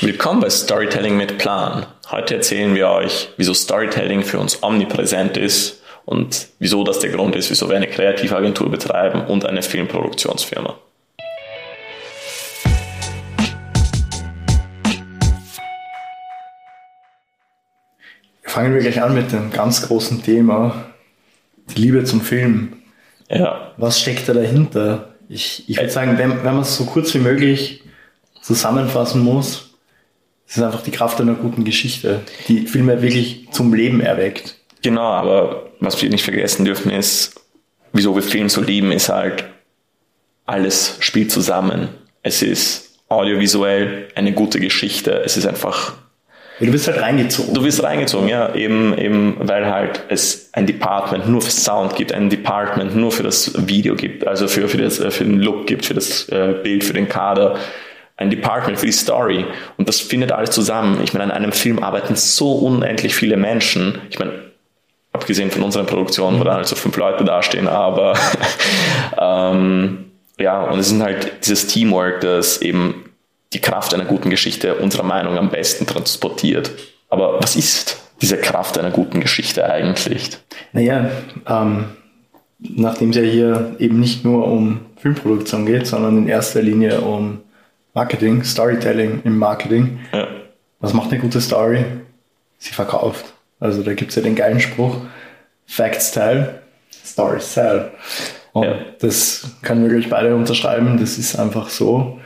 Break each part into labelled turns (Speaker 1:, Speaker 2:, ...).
Speaker 1: Willkommen bei Storytelling mit Plan. Heute erzählen wir euch, wieso Storytelling für uns omnipräsent ist und wieso das der Grund ist, wieso wir eine Kreativagentur betreiben und eine Filmproduktionsfirma.
Speaker 2: Fangen wir gleich an mit dem ganz großen Thema, die Liebe zum Film.
Speaker 1: Ja.
Speaker 2: Was steckt da dahinter? Ich, ich würde sagen, wenn, wenn man es so kurz wie möglich zusammenfassen muss, es ist einfach die Kraft einer guten Geschichte, die Filme wirklich zum Leben erweckt.
Speaker 1: Genau, aber was wir nicht vergessen dürfen ist, wieso wir Film so lieben, ist halt, alles spielt zusammen. Es ist audiovisuell eine gute Geschichte. Es ist einfach
Speaker 2: du bist halt reingezogen.
Speaker 1: Du bist reingezogen, ja, eben, eben, weil halt es ein Department nur für Sound gibt, ein Department nur für das Video gibt, also für, für, das, für den Look gibt, für das äh, Bild, für den Kader, ein Department für die Story. Und das findet alles zusammen. Ich meine, an einem Film arbeiten so unendlich viele Menschen. Ich meine, abgesehen von unseren Produktionen, wo dann halt so fünf Leute dastehen, aber ähm, ja, und es sind halt dieses Teamwork, das eben die Kraft einer guten Geschichte unserer Meinung am besten transportiert. Aber was ist diese Kraft einer guten Geschichte eigentlich?
Speaker 2: Naja, ähm, nachdem es ja hier eben nicht nur um Filmproduktion geht, sondern in erster Linie um Marketing, Storytelling im Marketing. Ja. Was macht eine gute Story? Sie verkauft. Also da gibt es ja den geilen Spruch, Facts tell, Stories sell. Und ja. das können wir gleich beide unterschreiben, das ist einfach so.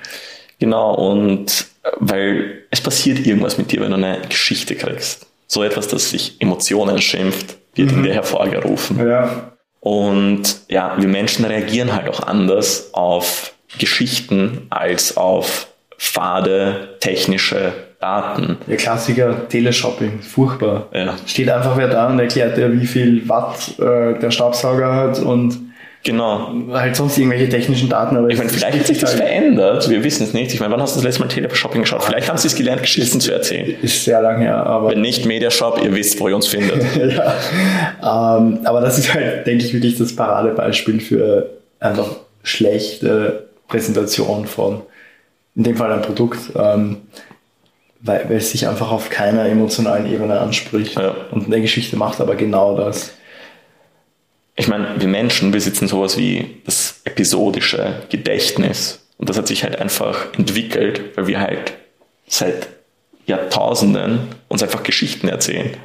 Speaker 1: Genau, und weil es passiert irgendwas mit dir, wenn du eine Geschichte kriegst. So etwas, das sich Emotionen schimpft, wird mhm. in dir hervorgerufen.
Speaker 2: Ja.
Speaker 1: Und ja, wir Menschen reagieren halt auch anders auf Geschichten als auf fade technische Daten.
Speaker 2: Der Klassiker Teleshopping, furchtbar. Ja. Steht einfach wer da und erklärt dir, wie viel Watt äh, der Staubsauger hat und
Speaker 1: Genau.
Speaker 2: Halt sonst irgendwelche technischen Daten. Aber
Speaker 1: ich meine, vielleicht hat sich das verändert. Wir wissen es nicht. Ich meine, wann hast du das letzte Mal Teleshopping geschaut? Vielleicht haben sie es gelernt, Geschichten zu erzählen.
Speaker 2: Ist sehr lange her, aber.
Speaker 1: Wenn nicht Mediashop, ihr wisst, wo ihr uns findet.
Speaker 2: ja. Ähm, aber das ist halt, denke ich, wirklich das Paradebeispiel für einfach schlechte Präsentation von, in dem Fall ein Produkt. Ähm, weil, weil es sich einfach auf keiner emotionalen Ebene anspricht. Ja. Und eine Geschichte macht aber genau das.
Speaker 1: Ich meine, wir Menschen besitzen sowas wie das episodische Gedächtnis. Und das hat sich halt einfach entwickelt, weil wir halt seit Jahrtausenden uns einfach Geschichten erzählen.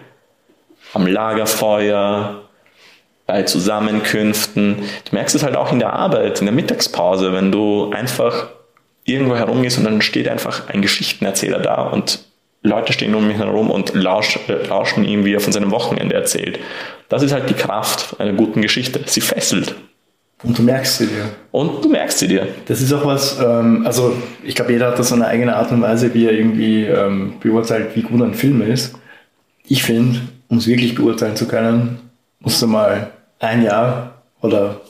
Speaker 1: Am Lagerfeuer, bei Zusammenkünften. Du merkst es halt auch in der Arbeit, in der Mittagspause, wenn du einfach irgendwo herumgehst und dann steht einfach ein Geschichtenerzähler da und Leute stehen um mich herum und lausch, äh, lauschen ihm, wie er von seinem Wochenende erzählt. Das ist halt die Kraft einer guten Geschichte. Sie fesselt.
Speaker 2: Und du merkst sie dir.
Speaker 1: Und du merkst sie dir.
Speaker 2: Das ist auch was, ähm, also ich glaube, jeder hat da so eine eigene Art und Weise, wie er irgendwie ähm, beurteilt, wie gut ein Film ist. Ich finde, um es wirklich beurteilen zu können, musst du mal ein Jahr oder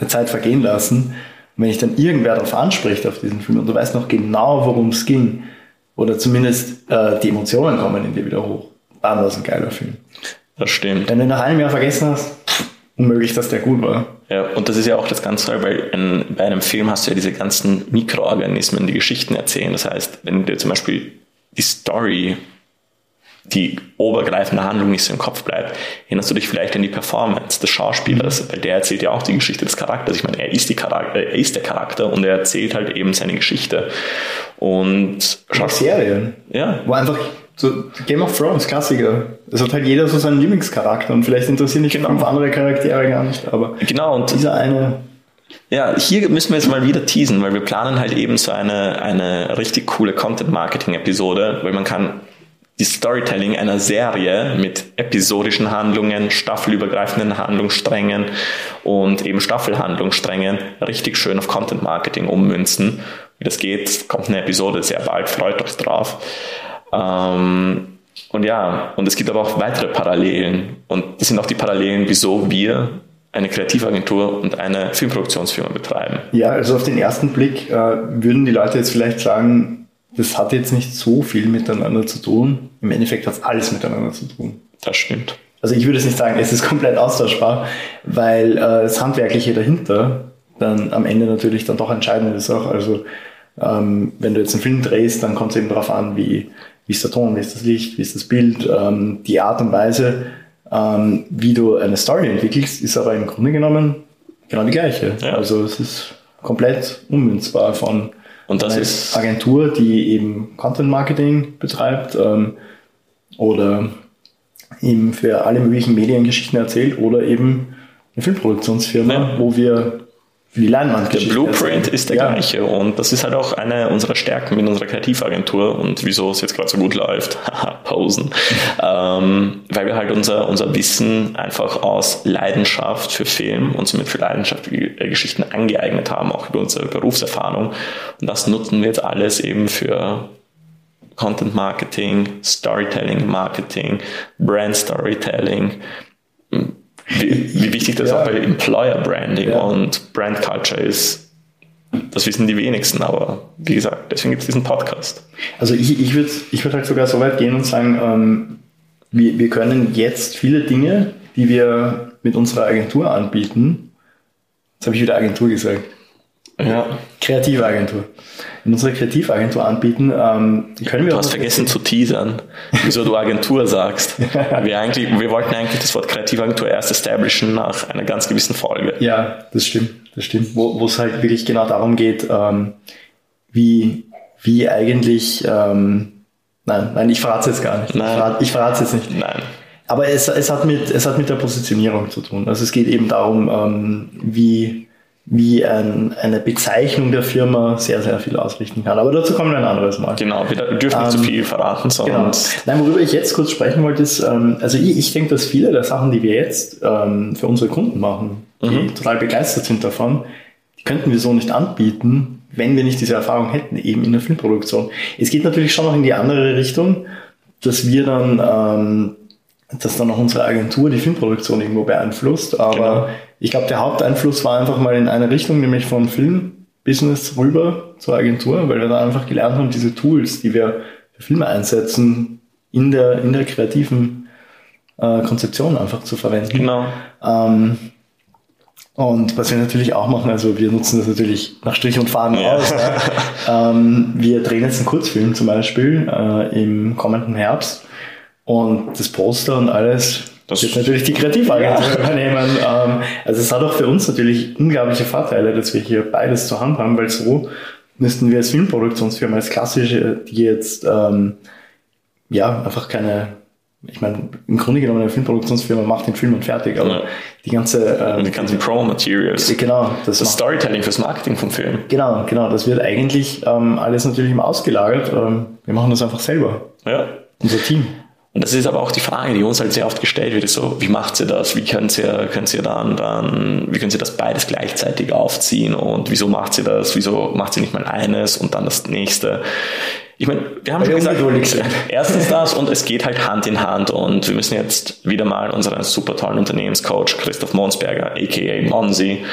Speaker 2: der Zeit vergehen lassen. Und wenn ich dann irgendwer darauf anspricht auf diesen Film und du weißt noch genau, worum es ging, oder zumindest äh, die Emotionen kommen in dir wieder hoch, dann war es ein geiler Film.
Speaker 1: Das stimmt.
Speaker 2: Wenn du nach einem Jahr vergessen hast, unmöglich, dass der gut war.
Speaker 1: Ja, und das ist ja auch das Ganze, weil in, bei einem Film hast du ja diese ganzen Mikroorganismen, die Geschichten erzählen. Das heißt, wenn dir zum Beispiel die Story, die obergreifende Handlung nicht so im Kopf bleibt, erinnerst du dich vielleicht an die Performance des Schauspielers, weil der erzählt ja auch die Geschichte des Charakters. Ich meine, er ist, die Charakter, er ist der Charakter und er erzählt halt eben seine Geschichte. Und
Speaker 2: Serien.
Speaker 1: Ja.
Speaker 2: Wo einfach so Game of Thrones, Klassiker. Es hat halt jeder so seinen Lieblingscharakter und vielleicht interessieren dich genau. fünf andere Charaktere gar nicht, aber
Speaker 1: genau, und
Speaker 2: dieser eine.
Speaker 1: Ja, hier müssen wir jetzt mal wieder teasen, weil wir planen halt eben so eine, eine richtig coole Content-Marketing-Episode, weil man kann die Storytelling einer Serie mit episodischen Handlungen, staffelübergreifenden Handlungssträngen und eben Staffelhandlungssträngen richtig schön auf Content Marketing ummünzen. Wie das geht, kommt eine Episode sehr bald, freut euch drauf. Ähm, und ja, und es gibt aber auch weitere Parallelen. Und das sind auch die Parallelen, wieso wir eine Kreativagentur und eine Filmproduktionsfirma betreiben.
Speaker 2: Ja, also auf den ersten Blick äh, würden die Leute jetzt vielleicht sagen, das hat jetzt nicht so viel miteinander zu tun. Im Endeffekt hat es alles miteinander zu tun.
Speaker 1: Das stimmt.
Speaker 2: Also ich würde es nicht sagen, es ist komplett austauschbar, weil äh, das Handwerkliche dahinter dann am Ende natürlich dann doch entscheidend ist auch. Also ähm, wenn du jetzt einen Film drehst, dann kommt es eben darauf an, wie, wie ist der Ton, wie ist das Licht, wie ist das Bild, ähm, die Art und Weise, ähm, wie du eine Story entwickelst, ist aber im Grunde genommen genau die gleiche.
Speaker 1: Ja.
Speaker 2: Also es ist komplett ummünzbar von
Speaker 1: Und das ist-
Speaker 2: Agentur, die eben Content Marketing betreibt ähm, oder eben für alle möglichen Mediengeschichten erzählt oder eben eine Filmproduktionsfirma,
Speaker 1: Ja.
Speaker 2: wo wir die Leinwand
Speaker 1: Der Blueprint ist der gleiche und das ist halt auch eine unserer Stärken mit unserer Kreativagentur und wieso es jetzt gerade so gut läuft. Posen. ähm, weil wir halt unser, unser Wissen einfach aus Leidenschaft für Film und somit für Leidenschaft für äh, Geschichten angeeignet haben, auch über unsere Berufserfahrung. Und das nutzen wir jetzt alles eben für Content Marketing, Storytelling Marketing, Brand Storytelling, wie, wichtig das
Speaker 2: Ja.
Speaker 1: auch bei Employer Branding
Speaker 2: Ja.
Speaker 1: und Brand Culture ist, das wissen die wenigsten, aber wie gesagt, deswegen gibt es diesen Podcast.
Speaker 2: Also ich, ich würde ich würd halt sogar so weit gehen und sagen, ähm, wir, wir können jetzt viele Dinge, die wir mit unserer Agentur anbieten, jetzt habe ich wieder Agentur gesagt,
Speaker 1: Ja.
Speaker 2: kreative Agentur, in unserer Kreativagentur anbieten, ähm, können wir
Speaker 1: Du hast vergessen zu teasern, wieso du Agentur sagst. Wir, eigentlich, wir wollten eigentlich das Wort Kreativagentur erst establishen nach einer ganz gewissen Folge.
Speaker 2: Ja, das stimmt, das stimmt. Wo es halt wirklich genau darum geht, ähm, wie, wie eigentlich, ähm, nein, nein, ich verrate es jetzt gar nicht.
Speaker 1: Nein.
Speaker 2: Ich verrate es jetzt nicht.
Speaker 1: Nein.
Speaker 2: Aber es, es, hat mit, es hat mit der Positionierung zu tun. Also es geht eben darum, ähm, wie, wie ein, eine Bezeichnung der Firma sehr, sehr viel ausrichten kann. Aber dazu kommen wir ein anderes Mal.
Speaker 1: Genau, wir dürfen nicht zu
Speaker 2: Ähm,
Speaker 1: viel verraten,
Speaker 2: Genau.
Speaker 1: sonst
Speaker 2: Nein, worüber ich jetzt kurz sprechen wollte, ist, ähm, also ich, ich denke, dass viele der Sachen, die wir jetzt ähm, für unsere Kunden machen, die
Speaker 1: Mhm.
Speaker 2: total begeistert sind davon, die könnten wir so nicht anbieten, wenn wir nicht diese Erfahrung hätten, eben in der Filmproduktion. Es geht natürlich schon noch in die andere Richtung, dass wir dann, ähm, dass dann auch unsere Agentur die Filmproduktion irgendwo beeinflusst, aber
Speaker 1: Genau.
Speaker 2: ich glaube, der Haupteinfluss war einfach mal in eine Richtung, nämlich von Filmbusiness rüber zur Agentur, weil wir da einfach gelernt haben, diese Tools, die wir für Filme einsetzen, in der, in der kreativen äh, Konzeption einfach zu verwenden.
Speaker 1: genau.
Speaker 2: Ähm, und was wir natürlich auch machen, also wir nutzen das natürlich nach Strich und Faden
Speaker 1: Ja.
Speaker 2: aus. Ja. ähm, wir drehen jetzt einen Kurzfilm zum Beispiel äh, im kommenden Herbst und das Poster und alles
Speaker 1: Das-
Speaker 2: wird natürlich die Kreativagentur übernehmen. Ähm, also es hat auch für uns natürlich unglaubliche Vorteile, dass wir hier beides zur Hand haben, weil so müssten wir als Filmproduktionsfirma, als klassische, die jetzt ähm, ja einfach keine, ich meine, im Grunde genommen eine Filmproduktionsfirma macht den Film und fertig, aber
Speaker 1: Ja.
Speaker 2: die ganze
Speaker 1: Und
Speaker 2: ähm,
Speaker 1: die ganzen Pro-Materials.
Speaker 2: genau, das,
Speaker 1: Das Storytelling fürs Marketing vom Film.
Speaker 2: genau, genau, das wird eigentlich ähm, alles natürlich immer ausgelagert. Ähm, wir machen das einfach selber,
Speaker 1: Ja.
Speaker 2: unser Team.
Speaker 1: Und das ist aber auch die Frage, die uns halt sehr oft gestellt wird, so, wie macht sie das? Wie können sie, können sie dann, dann, wie können sie das beides gleichzeitig aufziehen? Und wieso macht sie das? Wieso macht sie nicht mal eines und dann das nächste? Ich meine, wir haben
Speaker 2: Weil
Speaker 1: schon gesagt, erstens das und es geht halt Hand in Hand und wir müssen jetzt wieder mal unseren super tollen Unternehmenscoach Christoph Monsberger, aka Monsi,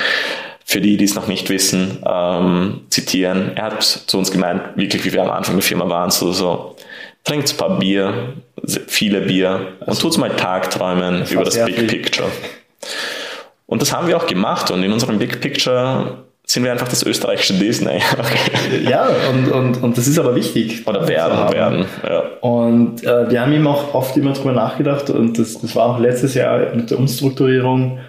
Speaker 1: für die, die es noch nicht wissen, ähm, zitieren. Er hat zu uns gemeint, wirklich wie wir am Anfang der Firma waren, so, so trinkt ein paar Bier, viele Bier und tut's mal Tagträumen
Speaker 2: war
Speaker 1: über das Big
Speaker 2: viel.
Speaker 1: Picture. Und das haben wir auch gemacht und in unserem Big Picture sind wir einfach das österreichische Disney. Okay.
Speaker 2: Ja, und, und, und das ist aber wichtig.
Speaker 1: Oder werden, werden. Ja.
Speaker 2: Und äh, wir haben eben auch oft immer drüber nachgedacht und das, das war auch letztes Jahr mit der Umstrukturierung,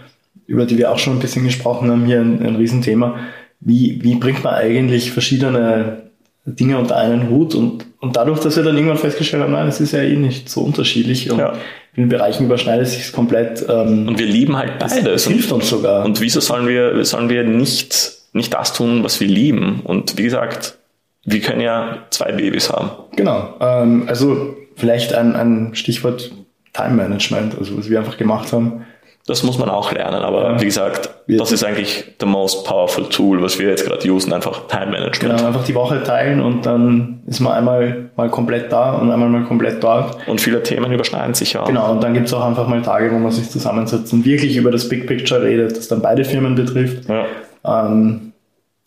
Speaker 2: über die wir auch schon ein bisschen gesprochen haben, hier ein, ein Riesenthema. Wie, wie bringt man eigentlich verschiedene Dinge unter einen Hut und, und dadurch, dass wir dann irgendwann festgestellt haben, nein, es ist ja eh nicht so unterschiedlich und
Speaker 1: Ja.
Speaker 2: in den Bereichen überschneidet sich komplett. Ähm,
Speaker 1: Und wir lieben halt beides.
Speaker 2: das hilft uns sogar.
Speaker 1: Und wieso sollen wir, sollen wir nicht, nicht das tun, was wir lieben? Und wie gesagt, wir können ja zwei Babys haben.
Speaker 2: Genau. Ähm, also vielleicht ein, ein Stichwort Time Management, also was wir einfach gemacht haben.
Speaker 1: Das muss man auch lernen, aber
Speaker 2: Ja.
Speaker 1: wie gesagt, das ist eigentlich the most powerful tool, was wir jetzt gerade usen, einfach Time Management.
Speaker 2: Genau, einfach die Woche teilen und dann ist man einmal mal komplett da und einmal mal komplett dort.
Speaker 1: Und viele Themen überschneiden sich ja.
Speaker 2: Genau, und dann gibt es auch einfach mal Tage, wo man sich zusammensetzt und wirklich über das Big Picture redet, das dann beide Firmen betrifft.
Speaker 1: Ja.
Speaker 2: Ähm,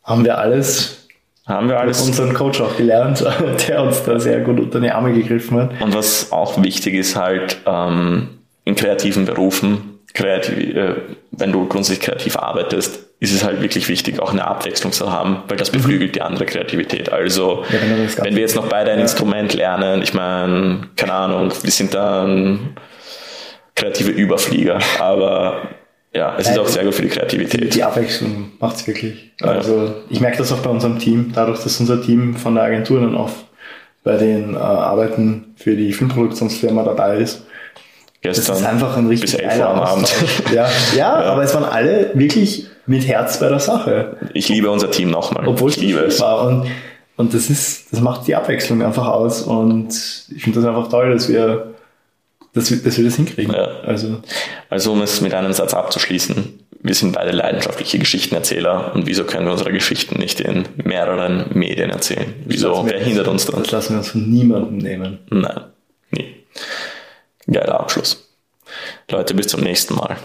Speaker 2: haben wir alles
Speaker 1: Haben wir alles.
Speaker 2: unseren Coach auch gelernt, der uns da sehr gut unter die Arme gegriffen hat.
Speaker 1: Und was auch wichtig ist halt ähm, in kreativen Berufen, kreativ, äh, wenn du grundsätzlich kreativ arbeitest, ist es halt wirklich wichtig, auch eine Abwechslung zu haben, weil das beflügelt die andere Kreativität. Also,
Speaker 2: Ja, wenn
Speaker 1: wenn wir jetzt noch beide ein Instrument lernen, ich meine, keine Ahnung, wir sind dann kreative Überflieger, aber ja, es ist auch sehr gut für die Kreativität.
Speaker 2: Die Abwechslung macht es wirklich. Also ich merke das auch bei unserem Team, dadurch, dass unser Team von der Agentur dann auch bei den äh, Arbeiten für die Filmproduktionsfirma dabei ist. Das
Speaker 1: Gestern
Speaker 2: ist einfach ein richtig
Speaker 1: bis 11 Uhr am Abend.
Speaker 2: Austausch. Ja, ja, aber es waren alle wirklich mit Herz bei der Sache.
Speaker 1: Ich liebe unser Team nochmal.
Speaker 2: Obwohl
Speaker 1: ich liebe es.
Speaker 2: war. Und, und das ist, das macht die Abwechslung einfach aus. Und ich finde das einfach toll, dass wir, dass wir, dass wir das hinkriegen.
Speaker 1: Ja.
Speaker 2: Also,
Speaker 1: Also um es mit einem Satz abzuschließen, wir sind beide leidenschaftliche Geschichtenerzähler und wieso können wir unsere Geschichten nicht in mehreren Medien erzählen? Wieso? Wer hindert uns
Speaker 2: Das
Speaker 1: daran?
Speaker 2: lassen wir uns von niemandem nehmen.
Speaker 1: Nein, nie. Geiler Abschluss. Leute, bis zum nächsten Mal.